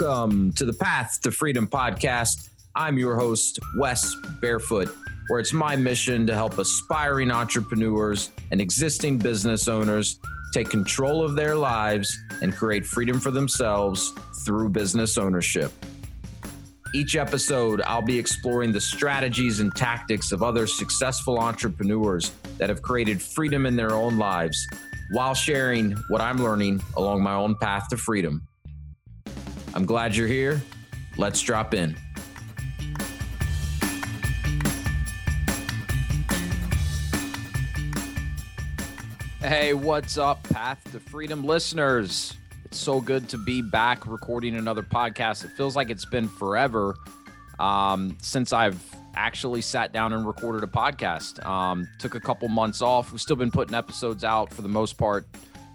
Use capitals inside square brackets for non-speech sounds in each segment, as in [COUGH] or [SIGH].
Welcome to the Path to Freedom podcast. I'm your host, Wes Barefoot, where it's my mission to help aspiring entrepreneurs and existing business owners take control of their lives and create freedom for themselves through business ownership. Each episode, I'll be exploring the strategies and tactics of other successful entrepreneurs that have created freedom in their own lives while sharing what I'm learning along my own path to freedom. I'm glad you're here. Let's drop in. Hey, what's up, Path to Freedom listeners? It's so good to be back recording another podcast. It feels like it's been forever um, since I've actually sat down and recorded a podcast. Um, took a couple months off. We've still been putting episodes out for the most part.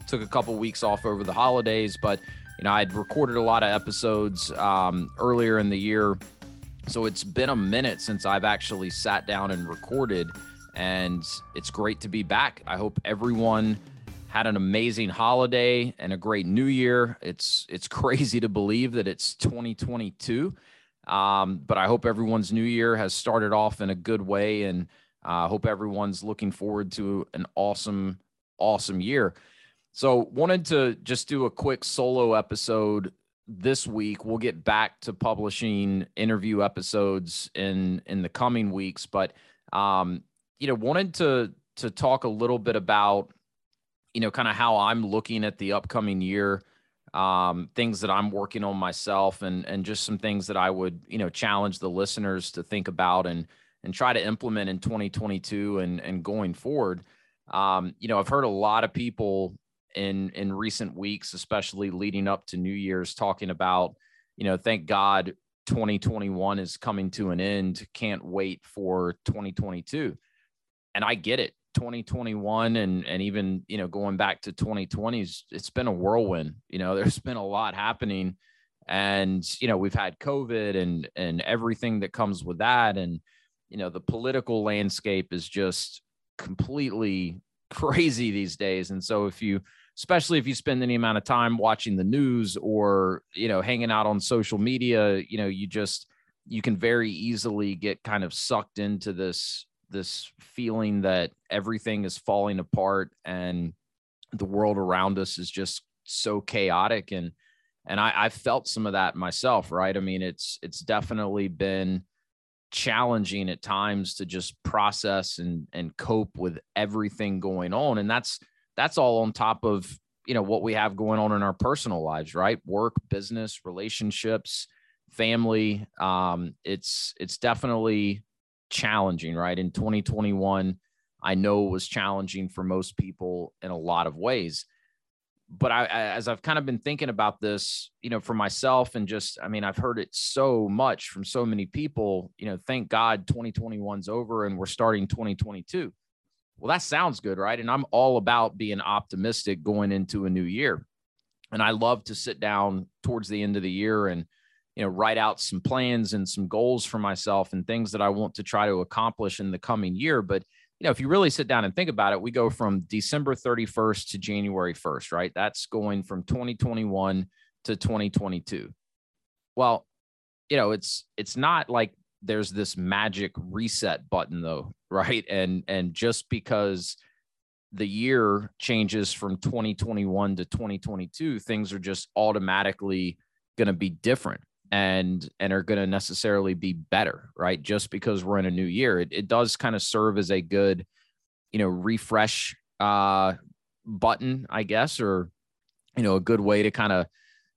Took a couple weeks off over the holidays, but you know, I'd recorded a lot of episodes um, earlier in the year. So it's been a minute since I've actually sat down and recorded, and it's great to be back. I hope everyone had an amazing holiday and a great new year. It's it's [LAUGHS] crazy to believe that it's 2022. Um, but I hope everyone's new year has started off in a good way, and I uh, hope everyone's looking forward to an awesome, awesome year. So, wanted to just do a quick solo episode this week. We'll get back to publishing interview episodes in in the coming weeks, but um, you know, wanted to to talk a little bit about you know kind of how I'm looking at the upcoming year, um, things that I'm working on myself, and and just some things that I would you know challenge the listeners to think about and and try to implement in 2022 and and going forward. Um, you know, I've heard a lot of people in in recent weeks, especially leading up to New Year's, talking about, you know, thank God 2021 is coming to an end. Can't wait for 2022. And I get it. 2021 and and even you know going back to 2020s it's been a whirlwind you know [LAUGHS] there's been a lot happening and you know we've had covid and and everything that comes with that and you know the political landscape is just completely [LAUGHS] crazy these days and so if you especially if you spend any amount of time watching the news or you know hanging out on social media you know you just you can very easily get kind of sucked into this this feeling that everything is falling apart and the world around us is just so chaotic. And and I, I felt some of that myself right? I mean it's it's definitely been challenging at times to just process and and cope with everything going on. And that's that's all on top of you know what we have going on in our personal lives right? Work business relationships family um it's it's definitely challenging right? In 2021 i know it was challenging for most people in a lot of ways. But I, as I've kind of been thinking about this, you know, for myself and just, I mean, I've heard it so much from so many people, you know, thank God 2021's over and we're starting 2022 well, that sounds good, right? And I'm all about being optimistic going into a new year. And I love to sit down towards the end of the year and, you know, write out some plans and some goals for myself and things that I want to try to accomplish in the coming year. But, you know, if you really sit down and think about it, we go from December 31st to January 1st, right? That's going from 2021 to 2022. Well, you know, it's it's not like there's this magic reset button though [LAUGHS] right? And and just because the year changes from 2021 to 2022 things are just automatically going to be different and and are going to necessarily be better right? Just because we're in a new year it, it does kind of serve as a good you know refresh uh button i guess or you know a good way to kind of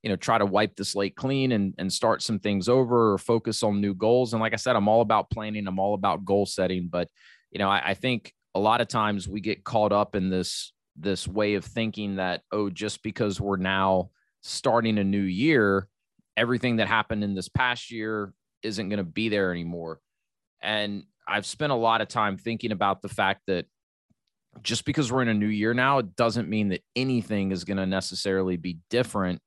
you know try to wipe the slate clean and and start some things over or focus on new goals. And like i said i'm all about planning i'm all about goal setting. But you know I, I think a lot of times we get caught up in this this way of thinking that oh just because we're now starting a new year everything that happened in this past year isn't going to be there anymore. And i've spent a lot of time thinking about the fact that just because we're in a new year now it doesn't mean that anything is going to necessarily be different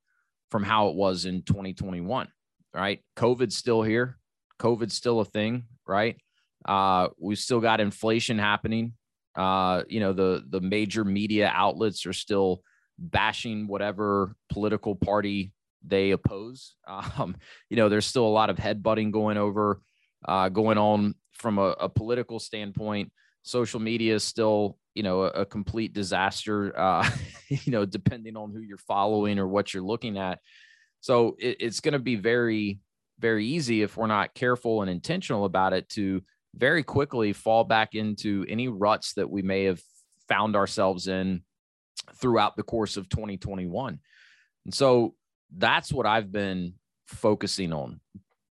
from how it was in 2021, right? COVID's still here. COVID's still a thing, right? Uh, we've still got inflation happening. Uh, you know, the the major media outlets are still bashing whatever political party they oppose. [LAUGHS] Um, you know, there's still a lot of headbutting going over, uh, going on from a, a, political standpoint. Social media is still, you know, a, a complete disaster. Uh, [LAUGHS] you know, depending on who you're following or what you're looking at. So it, it's going to be very, very easy if we're not careful and intentional about it to very quickly fall back into any ruts that we may have found ourselves in throughout the course of 2021. And so that's what I've been focusing on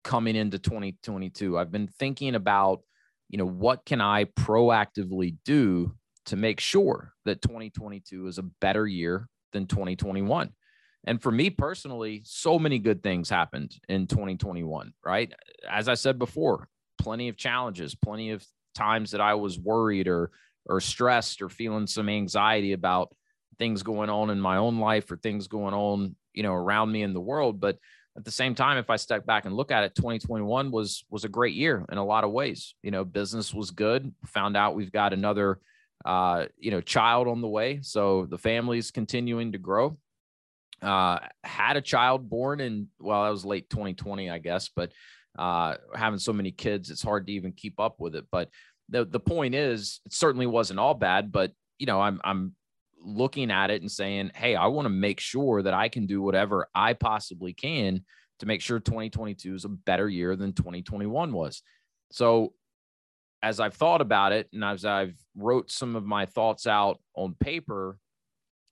coming into 2022. I've been thinking about, you know, what can I proactively do to make sure that 2022 is a better year than 2021? And for me personally, so many good things happened in 2021, right? As I said before, plenty of challenges, plenty of times that I was worried or or stressed or feeling some anxiety about things going on in my own life or things going on, you know, around me in the world. But at the same time, if I step back and look at it, 2021 was was a great year in a lot of ways. You know, business was good. Found out we've got another uh, you know, child on the way. So the family's continuing to grow. Uh, had a child born in well, that was late 2020, I guess, but uh, having so many kids, it's hard to even keep up with it. But the the point is, it certainly wasn't all bad. But you know, I'm I'm looking at it and saying, hey, I want to make sure that I can do whatever I possibly can to make sure 2022 is a better year than 2021 was. So as I've thought about it and as I've wrote some of my thoughts out on paper,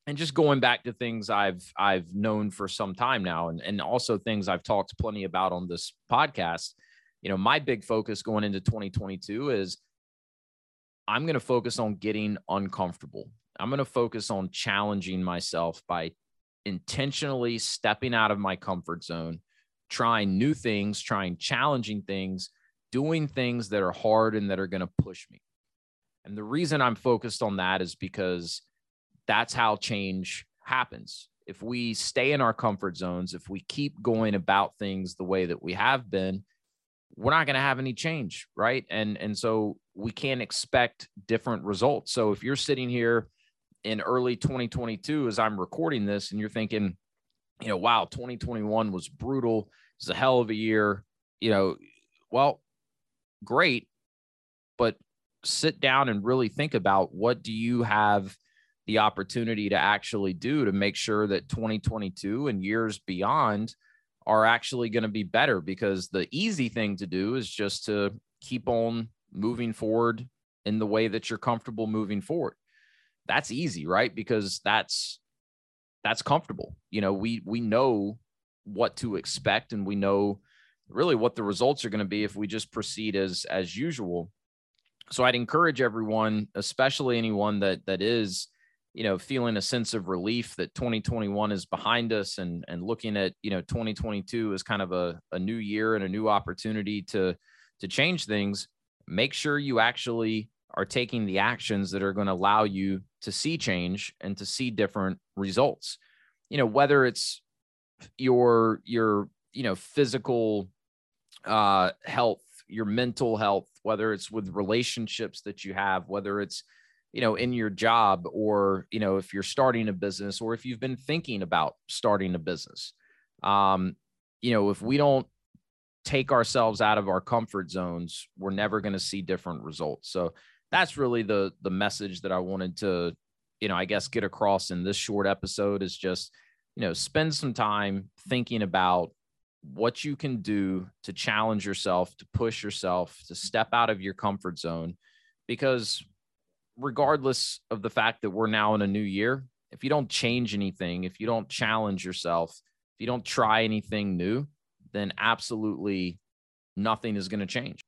and just going back to things I've I've known for some time now, and and also things I've talked plenty about on this podcast. You know, my big focus going into 2022 is I'm going to focus on getting uncomfortable. I'm going to focus on challenging myself by intentionally stepping out of my comfort zone, trying new things, trying challenging things, doing things that are hard and that are going to push me. And the reason I'm focused on that is because that's how change happens. If we stay in our comfort zones, if we keep going about things the way that we have been, we're not going to have any change, right? And and so we can't expect different results. So if you're sitting here in early 2022 as I'm recording this and you're thinking, you know, wow, 2021 was brutal. It's a hell of a year, you know, well, great, but sit down and really think about what do you have the opportunity to actually do to make sure that 2022 and years beyond are actually going to be better. Because the easy thing to do is just to keep on moving forward in the way that you're comfortable moving forward. That's easy right? Because that's that's comfortable. You know we we know what to expect and we know really what the results are going to be if we just proceed as as usual so i'd encourage everyone especially anyone that that is you know, feeling a sense of relief that 2021 is behind us and and looking at, you know, 2022 as kind of a, a new year and a new opportunity to to change things, make sure you actually are taking the actions that are going to allow you to see change and to see different results. You know, whether it's your your, you know, physical uh health, your mental health, whether it's with relationships that you have, whether it's you know in your job or you know if you're starting a business or if you've been thinking about starting a business. Um you know if we don't take ourselves out of our comfort zones we're never going to see different results. So that's really the the message that i wanted to you know i guess get across in this short episode is just you know spend some time thinking about what you can do to challenge yourself to push yourself to step out of your comfort zone because regardless of the fact that we're now in a new year, if you don't change anything, if you don't challenge yourself, if you don't try anything new, then absolutely nothing is going to change.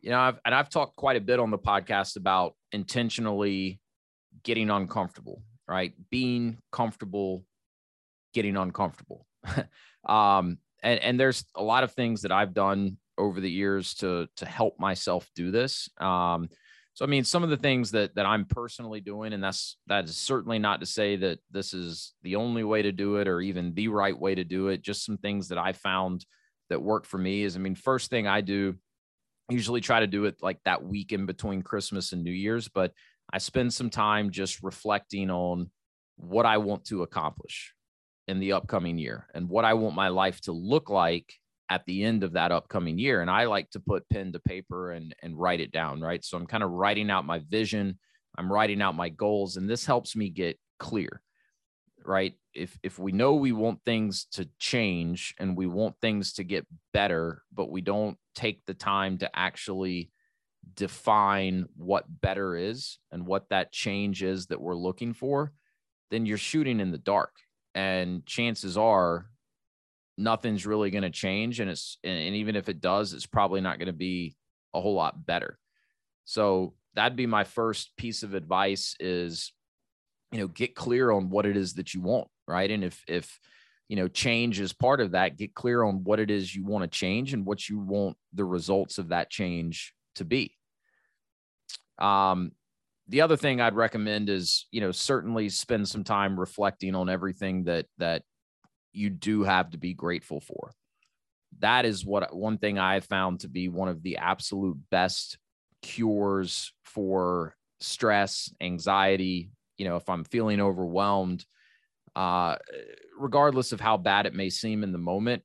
You know, I've, and I've talked quite a bit on the podcast about intentionally getting uncomfortable, right? Being comfortable, getting uncomfortable. [LAUGHS] um, and, and there's a lot of things that I've done over the years to to help myself do this. Um, so I mean, some of the things that that I'm personally doing, and that's that is certainly not to say that this is the only way to do it or even the right way to do it. Just some things that I found that work for me is, I mean, first thing I do, usually try to do it like that week in between Christmas and New Year's, but I spend some time just reflecting on what I want to accomplish. In the upcoming year and what I want my life to look like at the end of that upcoming year. And I like to put pen to paper and, and write it down, right? So I'm kind of writing out my vision, I'm writing out my goals, and this helps me get clear, right? If if we know we want things to change and we want things to get better, but we don't take the time to actually define what better is and what that change is that we're looking for, then you're shooting in the dark. And chances are nothing's really going to change. And it's, and even if it does, it's probably not going to be a whole lot better. So that'd be my first piece of advice is, you know, get clear on what it is that you want. Right. And if, if, you know, change is part of that, get clear on what it is you want to change and what you want the results of that change to be. Um, the other thing I'd recommend is, you know, certainly spend some time reflecting on everything that that you do have to be grateful for. That is what one thing I found to be one of the absolute best cures for stress, anxiety. You know, if I'm feeling overwhelmed, uh, regardless of how bad it may seem in the moment,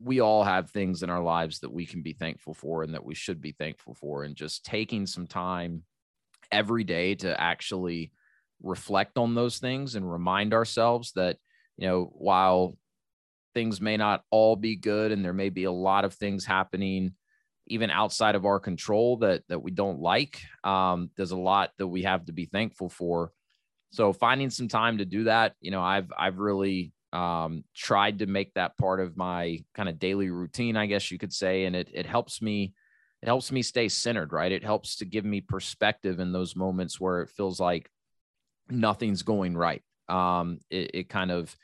we all have things in our lives that we can be thankful for and that we should be thankful for. And just taking some time every day to actually reflect on those things and remind ourselves that, you know, while things may not all be good and there may be a lot of things happening even outside of our control that that we don't like um, there's a lot that we have to be thankful for. So finding some time to do that you know i've i've really um, tried to make that part of my kind of daily routine, I guess you could say, and it it helps me it helps me stay centered, right? It helps to give me perspective in those moments where it feels like nothing's going right. Um, it, it kind of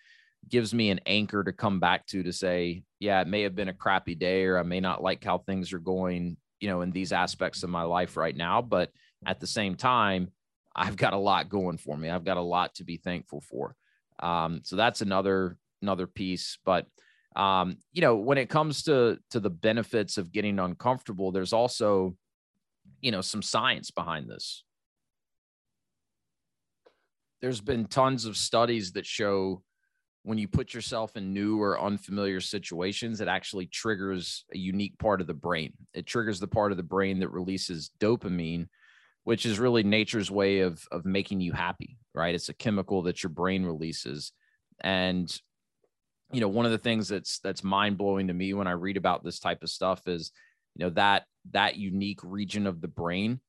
gives me an anchor to come back to to say, yeah, it may have been a crappy day, or I may not like how things are going, you know, in these aspects of my life right now, but at the same time, I've got a lot going for me. I've got a lot to be thankful for. Um, so that's another another piece. But um, you know, when it comes to to the benefits of getting uncomfortable, there's also you know some science behind this. There's been tons of studies that show when you put yourself in new or unfamiliar situations, it actually triggers a unique part of the brain. It triggers the part of the brain that releases dopamine, which is really nature's way of of making you happy right it's a chemical that your brain releases and you know one of the things that's that's mind blowing to me when i read about this type of stuff is you know that that unique region of the brain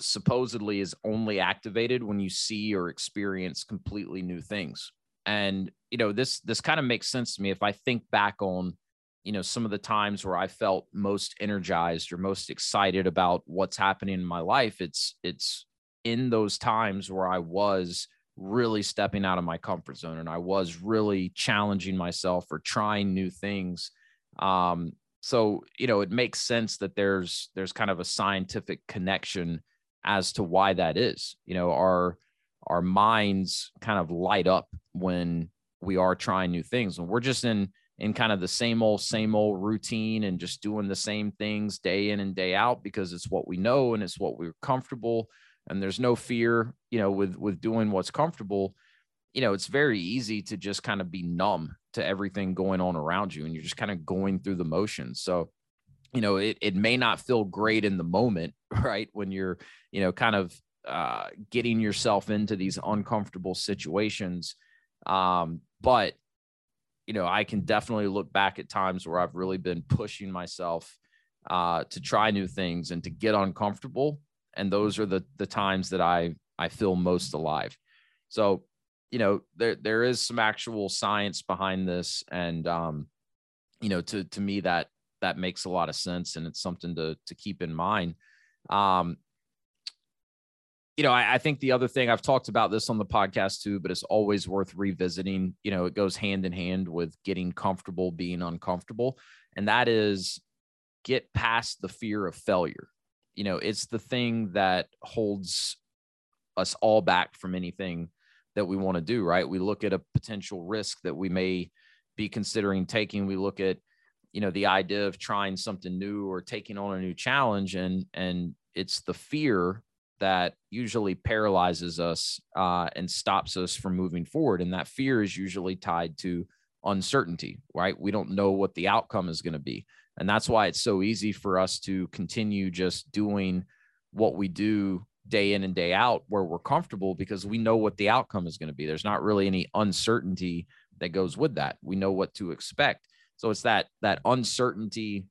supposedly is only activated when you see or experience completely new things. And you know this this kind of makes sense to me if i think back on you know some of the times where i felt most energized or most excited about what's happening in my life it's it's in those times where i was really stepping out of my comfort zone and i was really challenging myself or trying new things. Um so you know it makes sense that there's there's kind of a scientific connection as to why that is. You know our our minds kind of light up when we are trying new things. And we're just in in kind of the same old same old routine and just doing the same things day in and day out because it's what we know and it's what we're comfortable and there's no fear you know with with doing what's comfortable you know it's very easy to just kind of be numb to everything going on around you and you're just kind of going through the motions so you know it, it may not feel great in the moment [LAUGHS] right when you're you know kind of uh, getting yourself into these uncomfortable situations um, but you know, I can definitely look back at times where I've really been pushing myself uh, to try new things and to get uncomfortable. And those are the the times that I I feel most alive. So, you know, there there is some actual science behind this, and um, you know, to to me that that makes a lot of sense, and it's something to to keep in mind. Um, you know, I, I, think the other thing I've talked about this on the podcast too, but it's always worth revisiting. You know, it goes hand in hand with getting comfortable being uncomfortable. And that is get past the fear of failure. You know, it's the thing that holds us all back from anything that we want to do, right? We look at a potential risk that we may be considering taking. We look at, you know, the idea of trying something new or taking on a new challenge and and it's the fear that usually paralyzes us uh, and stops us from moving forward. And that fear is usually tied to uncertainty, right? We don't know what the outcome is going to be. And that's why it's so easy for us to continue just doing what we do day in and day out where we're comfortable because we know what the outcome is going to be. There's not really any uncertainty that goes with that. We know what to expect. So it's that that uncertainty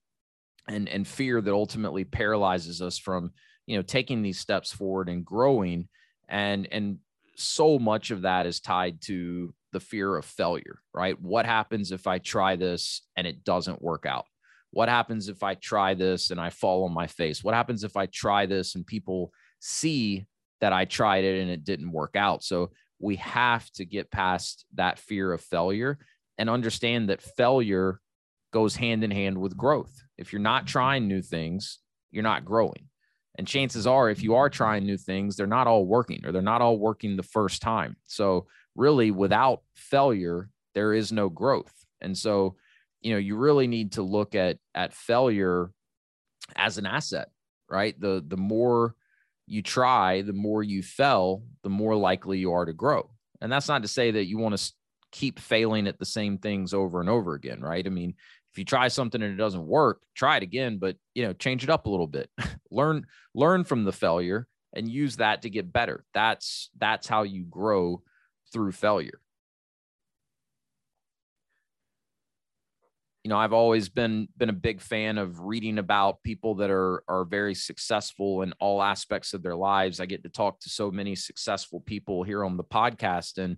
and and fear that ultimately paralyzes us from, you know, taking these steps forward and growing and and so much of that is tied to the fear of failure, right? What happens if I try this and it doesn't work out? What happens if I try this and I fall on my face? What happens if I try this and people see that I tried it and it didn't work out? So we have to get past that fear of failure and understand that failure goes hand in hand with growth. If you're not trying new things, you're not growing. And chances are, if you are trying new things, they're not all working or they're not all working the first time. So, really, without failure, there is no growth. And so, you know, you really need to look at at failure as an asset, right? The the more you try, the more you fail, the more likely you are to grow. And that's not to say that you want to keep failing at the same things over and over again, right? I mean, if you try something and it doesn't work, try it again, but you know, change it up a little bit. [LAUGHS] learn learn from the failure and use that to get better. That's that's how you grow through failure. You know i've always been been a big fan of reading about people that are are very successful in all aspects of their lives. I get to talk to so many successful people here on the podcast and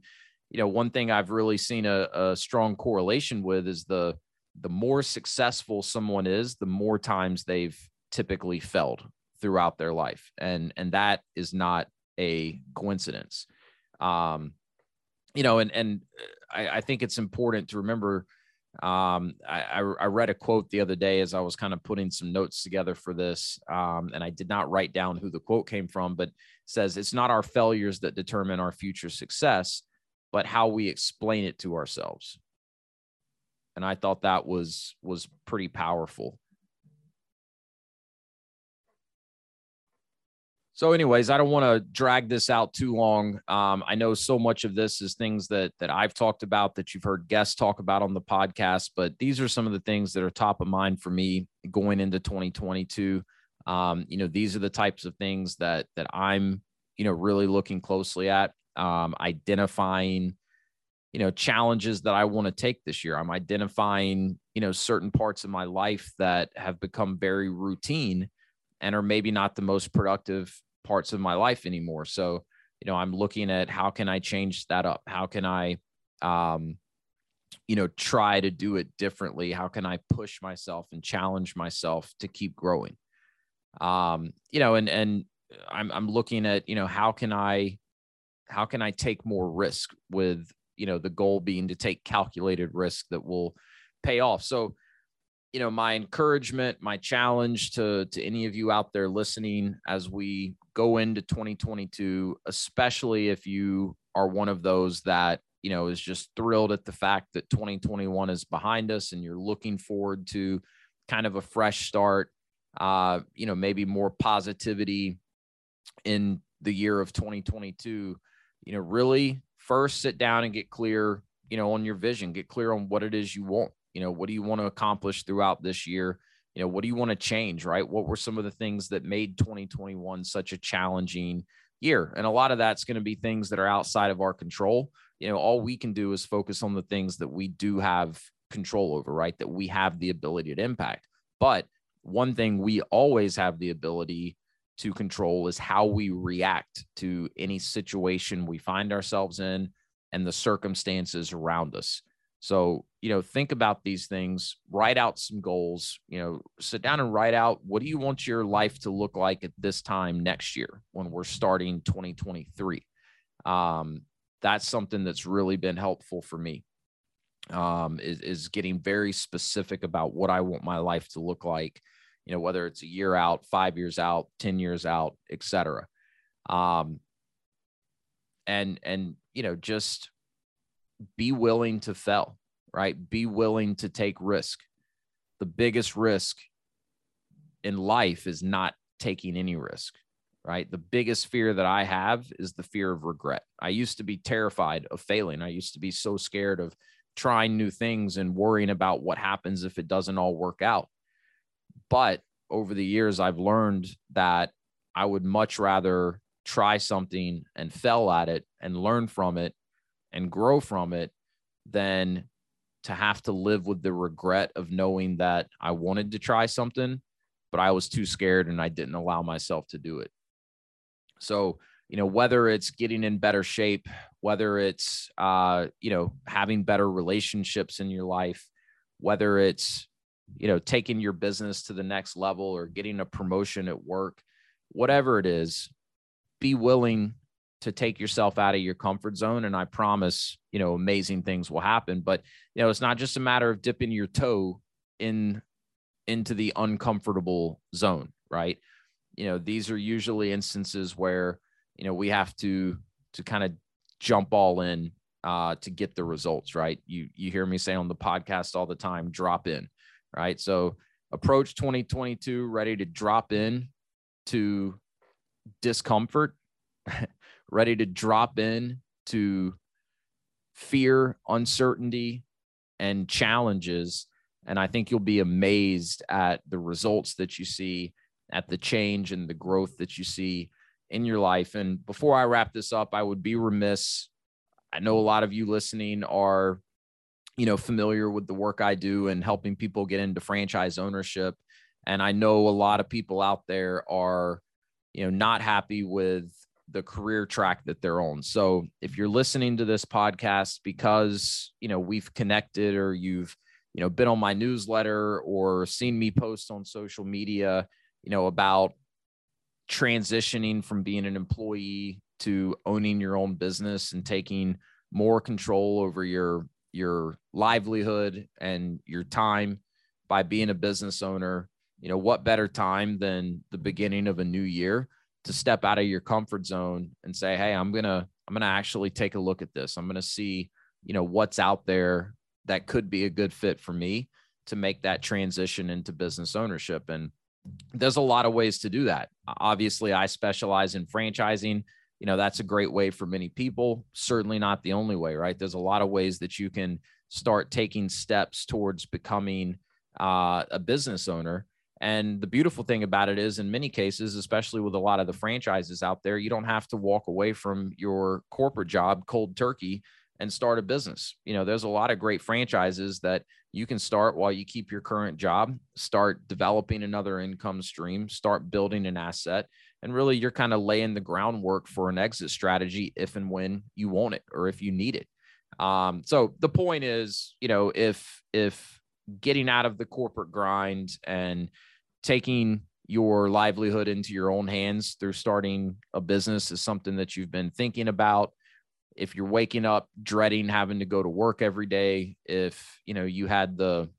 you know one thing i've really seen a, a strong correlation with is the the more successful someone is the more times they've typically failed throughout their life and and that is not a coincidence. Um you know and and I, I think it's important to remember um, I, I, read a quote the other day as I was kind of putting some notes together for this, um, and I did not write down who the quote came from, but says it's not our failures that determine our future success, but how we explain it to ourselves. And I thought that was was pretty powerful. So, anyways, I don't want to drag this out too long. Um, I know so much of this is things that that I've talked about that you've heard guests talk about on the podcast, but these are some of the things that are top of mind for me going into 2022. Um, you know, these are the types of things that that I'm, you know, really looking closely at, um, identifying, you know, challenges that I want to take this year. I'm identifying, you know, certain parts of my life that have become very routine and are maybe not the most productive parts of my life anymore. So, you know, I'm looking at how can I change that up? How can I, um, you know, try to do it differently? How can I push myself and challenge myself to keep growing? Um, you know, and and I'm I'm looking at, you know, how can I how can I take more risk with, you know, the goal being to take calculated risk that will pay off. So, you know, my encouragement, my challenge to to any of you out there listening as we go into 2022, especially if you are one of those that, you know, is just thrilled at the fact that 2021 is behind us and you're looking forward to kind of a fresh start, uh, you know, maybe more positivity in the year of 2022, you know, really first sit down and get clear, you know, on your vision, get clear on what it is you want. You know, what do you want to accomplish throughout this year? You know what do you want to change right? What were some of the things that made 2021 such a challenging year? And a lot of that's going to be things that are outside of our control. You know all we can do is focus on the things that we do have control over right? That we have the ability to impact. But one thing we always have the ability to control is how we react to any situation we find ourselves in and the circumstances around us so, you know, think about these things, write out some goals, you know, sit down and write out what do you want your life to look like at this time next year when we're starting 2023. Um, that's something that's really been helpful for me. Um, is, is getting very specific about what I want my life to look like, you know, whether it's a year out, five years out, 10 years out, etc. Um, and, and, you know, just be willing to fail, right? Be willing to take risk. The biggest risk in life is not taking any risk. right? The biggest fear that I have is the fear of regret. I used to be terrified of failing. I used to be so scared of trying new things and worrying about what happens if it doesn't all work out. But over the years, I've learned that I would much rather try something and fail at it and learn from it and grow from it than to have to live with the regret of knowing that I wanted to try something, but I was too scared and I didn't allow myself to do it. So, you know, whether it's getting in better shape, whether it's, uh, you know, having better relationships in your life, whether it's, you know, taking your business to the next level or getting a promotion at work, whatever it is, be willing to take yourself out of your comfort zone and i promise you know amazing things will happen. But you know it's not just a matter of dipping your toe in into the uncomfortable zone right? You know these are usually instances where you know we have to to kind of jump all in uh to get the results right? You you hear me say on the podcast all the time drop in right? So approach 2022 ready to drop in to discomfort ready to drop in to fear, uncertainty, and challenges. And I think you'll be amazed at the results that you see, at the change and the growth that you see in your life. And before I wrap this up, I would be remiss. I know a lot of you listening are, you know, familiar with the work I do and helping people get into franchise ownership. And I know a lot of people out there are, you know, not happy with the career track that they're on. So if you're listening to this podcast because, you know, we've connected or you've, you know, been on my newsletter or seen me post on social media, you know, about transitioning from being an employee to owning your own business and taking more control over your your livelihood and your time by being a business owner, you know, what better time than the beginning of a new year to step out of your comfort zone and say, Hey, I'm going to, I'm going to actually take a look at this. I'm going to see, you know, what's out there that could be a good fit for me to make that transition into business ownership. And there's a lot of ways to do that. Obviously, I specialize in franchising. You know, that's a great way for many people. Certainly not the only way, right? There's a lot of ways that you can start taking steps towards becoming uh, a business owner. And the beautiful thing about it is, in many cases, especially with a lot of the franchises out there, you don't have to walk away from your corporate job cold turkey and start a business. You know, there's a lot of great franchises that you can start while you keep your current job, start developing another income stream, start building an asset. And really, you're kind of laying the groundwork for an exit strategy if and when you want it or if you need it. Um, so the point is, you know, if, if, getting out of the corporate grind and taking your livelihood into your own hands through starting a business is something that you've been thinking about. If you're waking up dreading having to go to work every day if you know you had the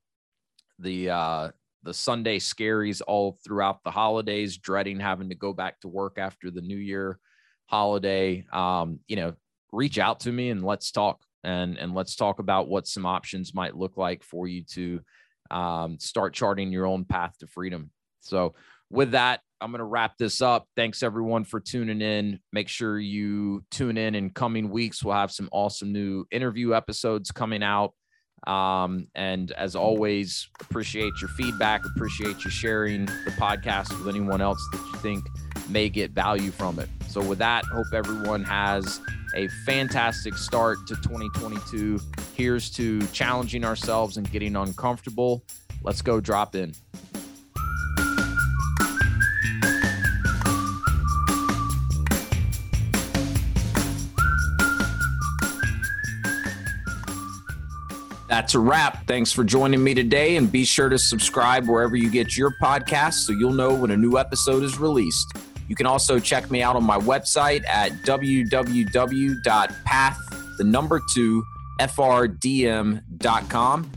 the uh the sunday scaries all throughout the holidays dreading having to go back to work after the new year holiday um you know reach out to me and let's talk and and let's talk about what some options might look like for you to um, start charting your own path to freedom. So, with that, I'm going to wrap this up. Thanks everyone for tuning in. Make sure you tune in in coming weeks. We'll have some awesome new interview episodes coming out. Um, and as always, appreciate your feedback, appreciate you sharing the podcast with anyone else that you think may get value from it. So, with that, hope everyone has a fantastic start to 2022. Here's to challenging ourselves and getting uncomfortable. Let's go drop in. That's a wrap. Thanks for joining me today, and be sure to subscribe wherever you get your podcasts so you'll know when a new episode is released. You can also check me out on my website at www.path, the number two, frdm.com.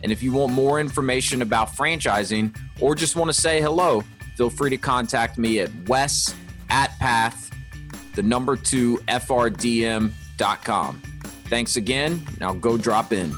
And if you want more information about franchising or just want to say hello, feel free to contact me at wes at path, the number two, frdm.com. Thanks again. Now go drop in.